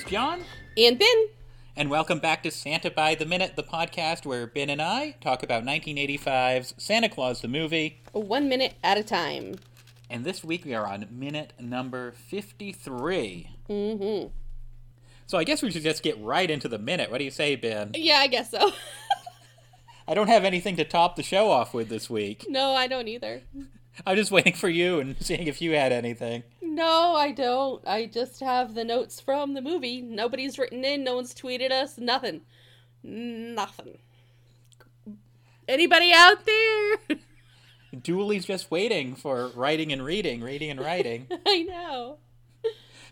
It's John. And Ben. And welcome back to Santa by the Minute, the podcast where Ben and I talk about 1985's Santa Claus the movie. One minute at a time. And this week we are on minute number 53. Mm-hmm. So I guess we should just get right into the minute. What do you say, Ben? Yeah, I guess so. I don't have anything to top the show off with this week. no, I don't either. I'm just waiting for you and seeing if you had anything. No, I don't. I just have the notes from the movie. Nobody's written in, no one's tweeted us, nothing. Nothing. Anybody out there? Dooley's just waiting for writing and reading, reading and writing. I know.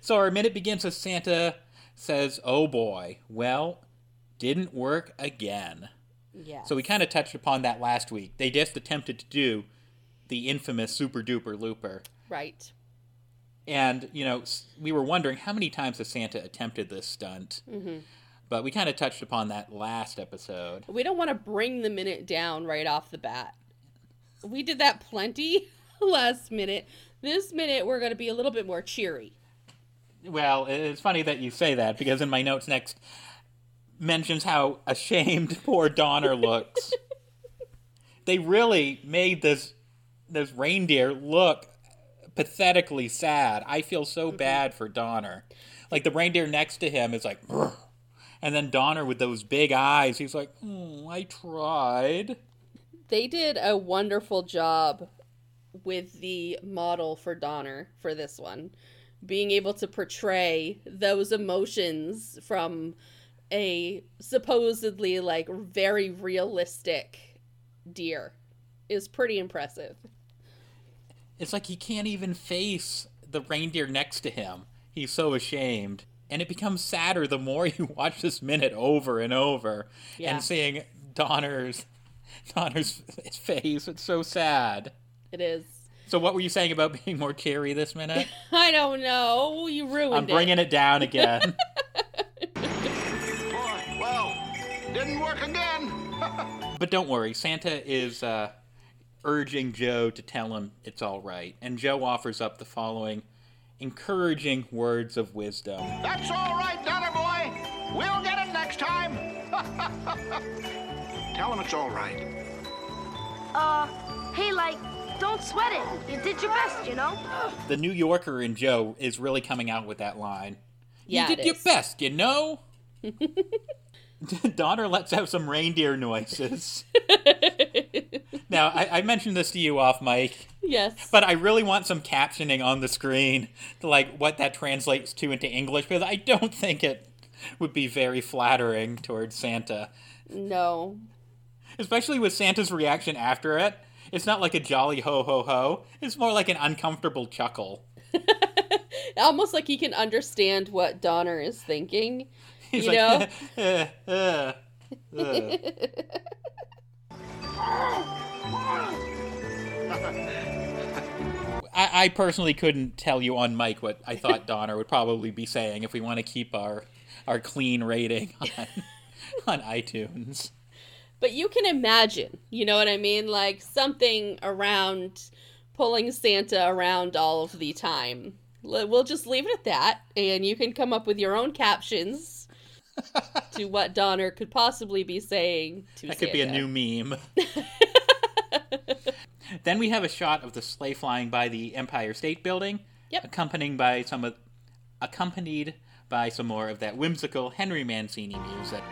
So our minute begins with Santa says, Oh boy, well, didn't work again. Yeah. So we kind of touched upon that last week. They just attempted to do the infamous super duper looper. Right. And, you know, we were wondering how many times has Santa attempted this stunt. Mm-hmm. But we kind of touched upon that last episode. We don't want to bring the minute down right off the bat. We did that plenty last minute. This minute, we're going to be a little bit more cheery. Well, it's funny that you say that because in my notes next mentions how ashamed poor Donner looks. they really made this this reindeer look pathetically sad. I feel so mm-hmm. bad for Donner. Like the reindeer next to him is like, and then Donner with those big eyes, he's like, oh, I tried. They did a wonderful job with the model for Donner for this one, being able to portray those emotions from a supposedly like very realistic deer is pretty impressive. It's like he can't even face the reindeer next to him. He's so ashamed. And it becomes sadder the more you watch this minute over and over. Yeah. And seeing Donner's Donner's face. It's so sad. It is. So what were you saying about being more cheery this minute? I don't know. You ruined I'm bringing it down again. Boy, well, didn't work again. but don't worry, Santa is uh, urging Joe to tell him it's all right. And Joe offers up the following encouraging words of wisdom. That's all right, Donner boy. We'll get it next time. Tell him it's all right. Uh, hey, like, don't sweat it. You did your best, you know? The New Yorker in Joe is really coming out with that line. Yeah, you it did your is. best, you know? Donner lets out some reindeer noises. Now, I, I mentioned this to you off mic, yes. but I really want some captioning on the screen to like what that translates to into English because I don't think it would be very flattering towards Santa, no. especially with Santa's reaction after it. It's not like a jolly ho ho ho. It's more like an uncomfortable chuckle. Almost like he can understand what Donner is thinking. He's You like, know? "Uh, uh, uh." I, I personally couldn't tell you on mic what I thought Donner would probably be saying if we want to keep our our clean rating on, on iTunes. But you can imagine, you know what I mean? Like something around pulling Santa around all of the time. We'll just leave it at that, and you can come up with your own captions to what Donner could possibly be saying to That could be a new meme. then we have a shot of the sleigh flying by the Empire State Building, Yep. accompanied by some of, accompanied by some more of that whimsical Henry Mancini music.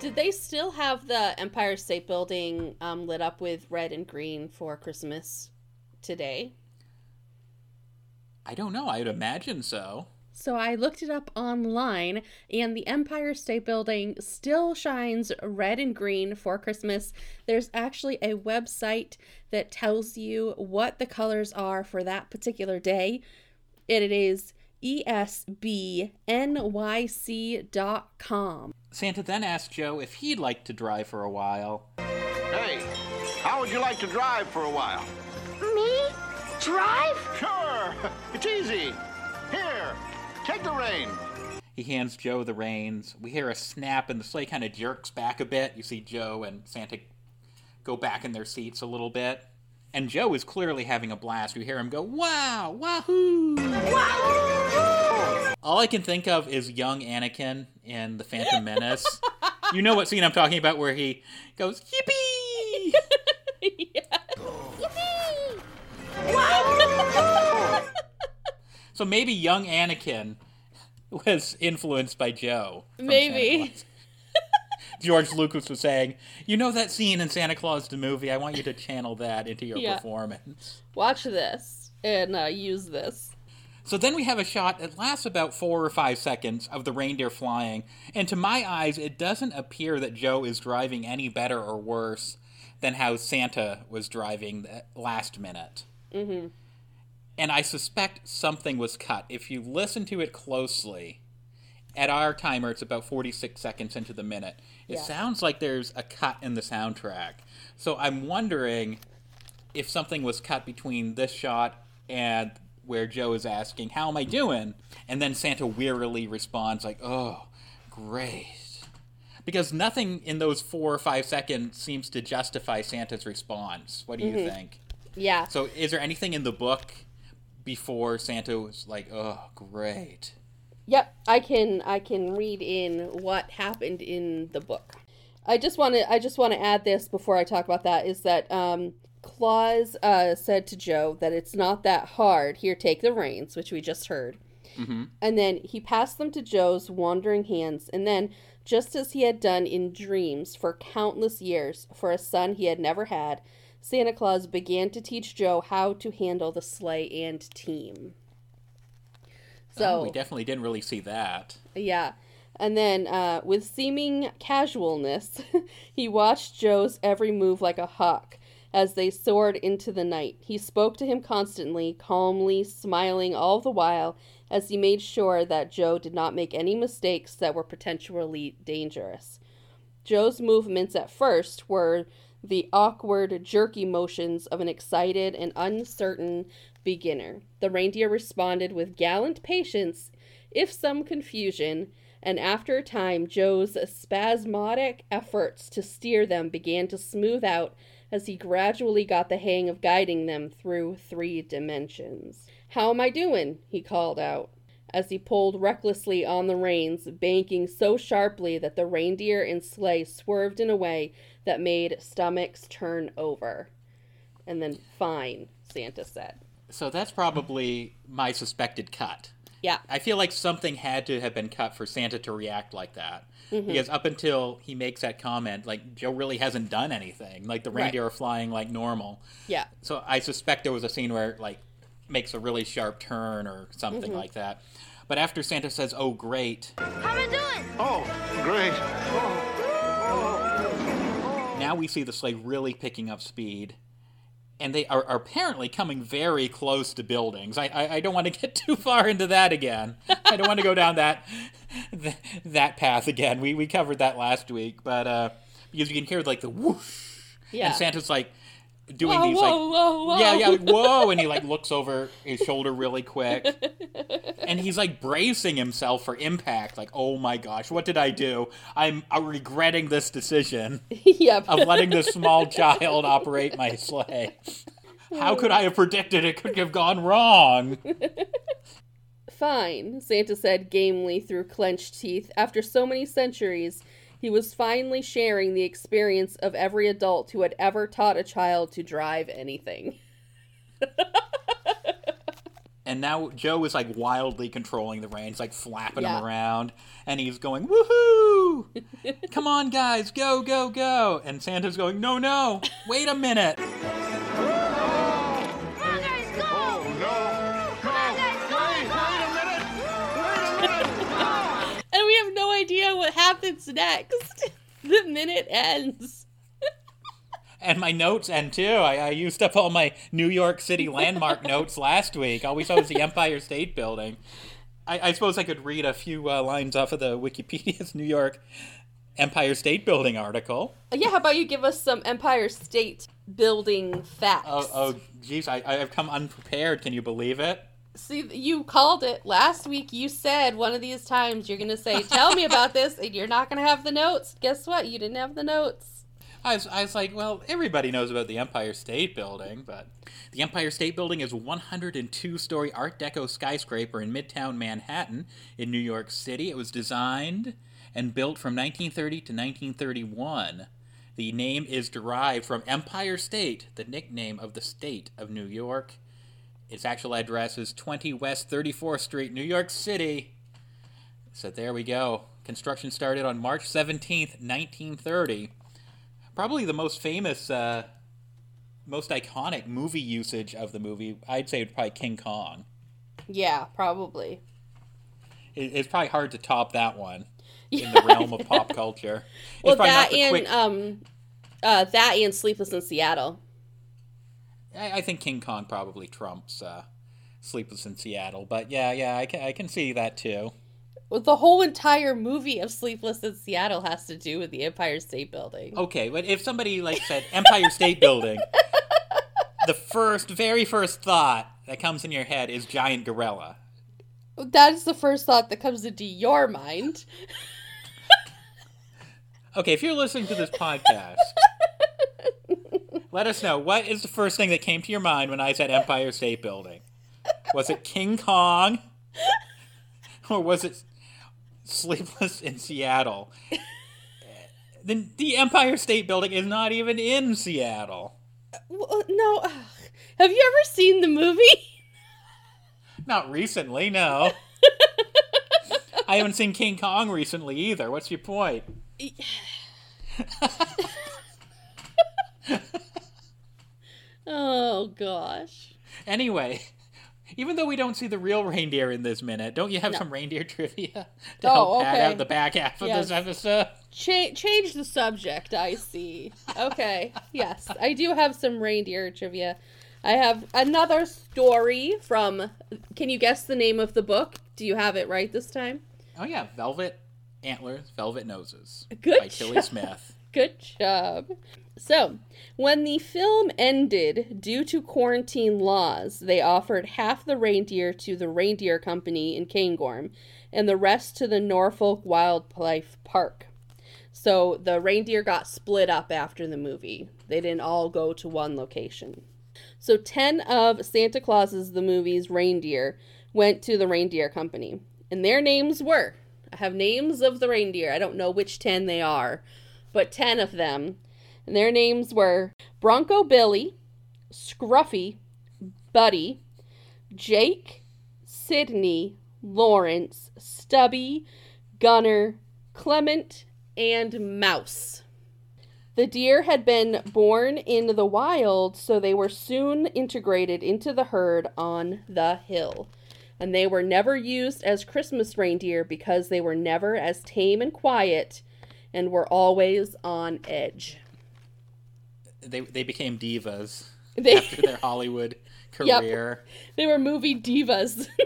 Did they still have the Empire State Building um, lit up with red and green for Christmas today? I don't know. I would imagine so. So I looked it up online, and the Empire State Building still shines red and green for Christmas. There's actually a website that tells you what the colors are for that particular day. And it is esbnyc.com. Santa then asked Joe if he'd like to drive for a while. Hey, how would you like to drive for a while? Me? Drive? Sure, it's easy. Here, take the reins. He hands Joe the reins. We hear a snap, and the sleigh kind of jerks back a bit. You see Joe and Santa go back in their seats a little bit. And Joe is clearly having a blast. We hear him go, wow, wahoo! Wahoo! All I can think of is young Anakin in The Phantom Menace. you know what scene I'm talking about where he goes, yippee! yeah. So maybe young Anakin was influenced by Joe. Maybe. George Lucas was saying, "You know that scene in Santa Claus the movie? I want you to channel that into your Yeah. performance." Watch this and uh, use this. So then we have a shot that lasts about four or five seconds of the reindeer flying, and to my eyes, it doesn't appear that Joe is driving any better or worse than how Santa was driving the last minute. Mm-hmm. And I suspect something was cut. If you listen to it closely, at our timer, it's about 46 seconds into the minute. It Yeah. sounds like there's a cut in the soundtrack. So I'm wondering if something was cut between this shot and where Joe is asking, How am I doing? And then Santa wearily responds, like, Oh, great. Because nothing in those four or five seconds seems to justify Santa's response. What do you mm-hmm. think? Yeah. So, is there anything in the book before Santa was like, "Oh, great"? Yep, I can I can read in what happened in the book. I just want to I just want to add this before I talk about that is that um Claus uh, said to Joe that it's not that hard. Here, take the reins, which we just heard. And then he passed them to Joe's wandering hands, and then, just as he had done in dreams for countless years for a son he had never had, Santa Claus began to teach Joe how to handle the sleigh and team. So Oh, we definitely didn't really see that. yeah. And then, uh, with seeming casualness, he watched Joe's every move like a hawk as they soared into the night. He spoke to him constantly, calmly, smiling all the while as he made sure that Joe did not make any mistakes that were potentially dangerous. Joe's movements at first were the awkward, jerky motions of an excited and uncertain beginner. The reindeer responded with gallant patience, if some confusion, and after a time, Joe's spasmodic efforts to steer them began to smooth out as he gradually got the hang of guiding them through three dimensions. How am I doing? he called out as he pulled recklessly on the reins, banking so sharply that the reindeer and sleigh swerved in a way that made stomachs turn over. And then, fine, Santa said. So that's probably my suspected cut. Yeah. I feel like something had to have been cut for Santa to react like that. Mm-hmm. Because up until he makes that comment, like Joe really hasn't done anything. Like the Right. reindeer are flying like normal. Yeah. So I suspect there was a scene where like makes a really sharp turn or something Mm-hmm. like that. But after Santa says, "Oh, great," How am I doing? Oh, great. now we see the sleigh really picking up speed, and they are, are apparently coming very close to buildings. I, I, I don't want to get too far into that again. I don't want to go down that th- that path again. We we covered that last week, but uh, because you can hear like the whoosh, Yeah. and Santa's like doing Whoa, these whoa, like whoa, whoa. yeah yeah like, whoa, and he like looks over his shoulder really quick, and he's like bracing himself for impact. Like oh my gosh, what did I do? I'm, I'm regretting this decision yep. of letting this small child operate my sleigh. How could I have predicted it could have gone wrong? Fine, Santa said gamely through clenched teeth. After so many centuries, he was finally sharing the experience of every adult who had ever taught a child to drive anything. And now Joe is like wildly controlling the reins, like flapping Yeah. them around, and he's going, Woohoo! Come on, guys, go, go, go! And Santa's going, No, no, wait a minute! what happens next. the minute ends. And my notes end too. I, I used up all my New York City landmark notes last week. All we saw was the Empire State Building. I, I suppose I could read a few uh, lines off of the Wikipedia's New York Empire State Building article. Yeah, how about you give us some Empire State building facts? Oh, oh, geez, I, I've come unprepared. Can you believe it? See, you called it last week. You said one of these times you're going to say, Tell me about this, and you're not going to have the notes. Guess what? You didn't have the notes. I was, I was like, well, everybody knows about the Empire State Building, but the Empire State Building is a 102 story Art Deco skyscraper in Midtown Manhattan in New York City. It was designed and built from 1930 to 1931. The name is derived from Empire State, the nickname of the state of New York. Its actual address is 20 West 34th Street, New York City. So there we go. Construction started on March 17th, 1930 probably the most famous, uh, most iconic movie usage of the movie, I'd say probably King Kong. Yeah, probably. It, it's probably hard to top that one in the realm of pop culture. It's Well, that and quick- um, uh, that and Sleepless in Seattle. I, I think King Kong probably trumps uh, Sleepless in Seattle, but yeah, yeah, I can, I can see that too. Well, the whole entire movie of Sleepless in Seattle has to do with the Empire State Building. Okay, but if somebody like said Empire State Building, the first, very first thought that comes in your head is giant gorilla. That is the first thought that comes into your mind. Okay, if you're listening to this podcast, let us know what is the first thing that came to your mind when I said Empire State Building. Was it King Kong, or was it Sleepless in Seattle? Then the Empire State Building is not even in Seattle. Well, no, have you ever seen the movie? Not recently, no. I haven't seen King Kong recently either. What's your point? Oh gosh. Anyway, even though we don't see the real reindeer in this minute, don't you have No. some reindeer trivia to Oh, help pad out the back half of Yes. this episode? Cha- change the subject, I see. Okay, yes, I do have some reindeer trivia. I have another story from. Can you guess the name of the book? Do you have it right this time? Oh yeah, Velvet Antlers, Velvet Noses Good by Tilly. Smith. Good job. So, when the film ended due to quarantine laws, they offered half the reindeer to the reindeer company in Cairngorm and the rest to the Norfolk Wildlife Park. So, the reindeer got split up after the movie. They didn't all go to one location. So, 10 of Santa Claus's the movie's reindeer went to the reindeer company. And their names were I have names of the reindeer. I don't know which 10 they are, but 10 of them. And their names were Bronco Billy, Scruffy, Buddy, Jake, Sydney, Lawrence, Stubby, Gunner, Clement, and Mouse. The deer had been born in the wild, so they were soon integrated into the herd on the hill. And they were never used as Christmas reindeer because they were never as tame and quiet and were always on edge. They they became divas They, after their Hollywood Yep. career. they were movie divas.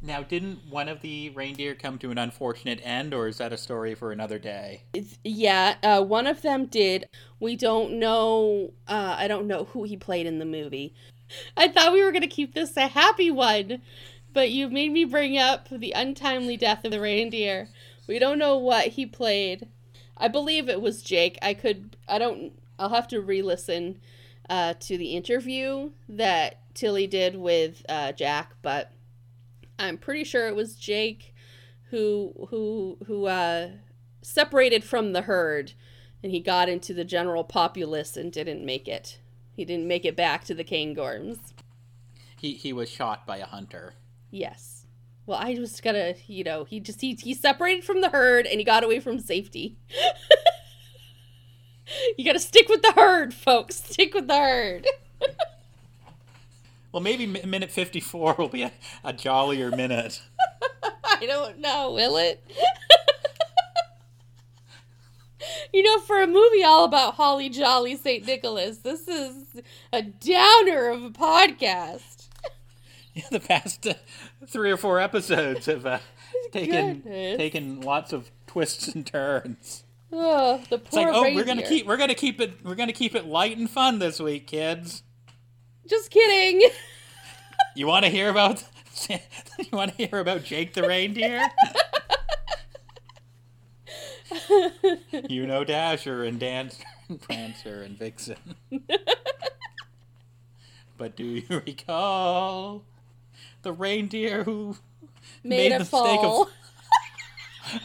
Now, didn't one of the reindeer come to an unfortunate end, or is that a story for another day? It's- yeah, uh, one of them did. We don't know. Uh, I don't know who he played in the movie. I thought we were gonna keep this a happy one, but you made me bring up the untimely death of the reindeer. We don't know what he played. I believe it was Jake. I could. I don't. I'll have to re-listen uh, to the interview that Tilly did with uh, Jack, but I'm pretty sure it was Jake who who who uh, separated from the herd and he got into the general populace and didn't make it. He didn't make it back to the Cairngorms. He he was shot by a hunter. Yes. Well, I just gotta, you know, he just he he separated from the herd and he got away from safety. you gotta stick with the herd, folks. Stick with the herd. Well, maybe mi- minute fifty-four will be a, a jollier minute. I don't know, will it? you know, for a movie all about Holly Jolly St. Nicholas, this is a downer of a podcast. the past uh, three or four episodes have uh, taken Goodness. taken lots of twists and turns. Oh, the It's poor like, oh, we're gonna keep we're gonna keep it we're gonna keep it light and fun this week, kids. Just kidding. You want to hear about you want to hear about Jake the reindeer? you know Dasher and Dancer and Prancer and Vixen. but do you recall the reindeer who Made, Made a the mistake of-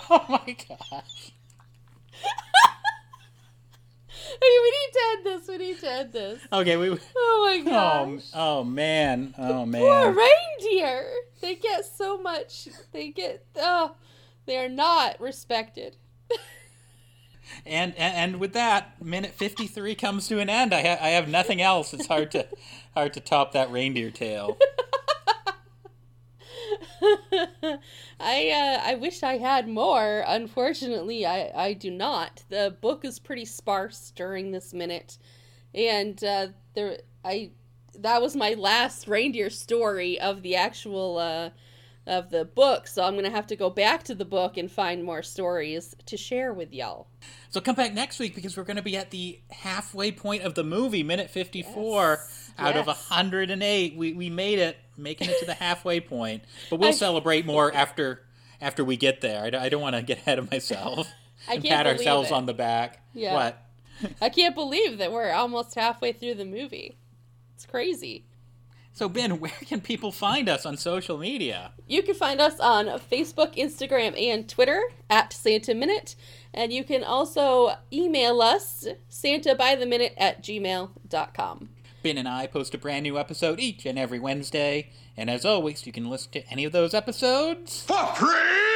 Oh my gosh. We need to end this. We need to end this. Okay, we Oh my Oh, gosh. oh man. Oh Poor man. reindeer. They get so much. They get. Oh, they are not respected. And, and and with that, minute 53 comes to an end. I ha- I have nothing else. It's hard to hard to top that reindeer tale. I uh, I wish I had more. Unfortunately, I I do not. The book is pretty sparse during this minute, and uh, there I that was my last reindeer story of the actual uh, of the book. So I'm gonna have to go back to the book and find more stories to share with y'all. So come back next week because we're going to be at the halfway point of the movie, minute 54 out of yes. 108. We we made it, making it to the halfway point. But we'll I- celebrate more after after we get there. I, don't- I don't want to get ahead of myself I and can't pat ourselves it. on the back. Yeah. What? I can't believe that we're almost halfway through the movie. It's crazy. So Ben, where can people find us on social media? You can find us on Facebook, Instagram, and Twitter at Santa Minute. And you can also email us, Santa by the minute at gmail.com. Ben and I post a brand new episode each and every Wednesday. And as always, you can listen to any of those episodes For free!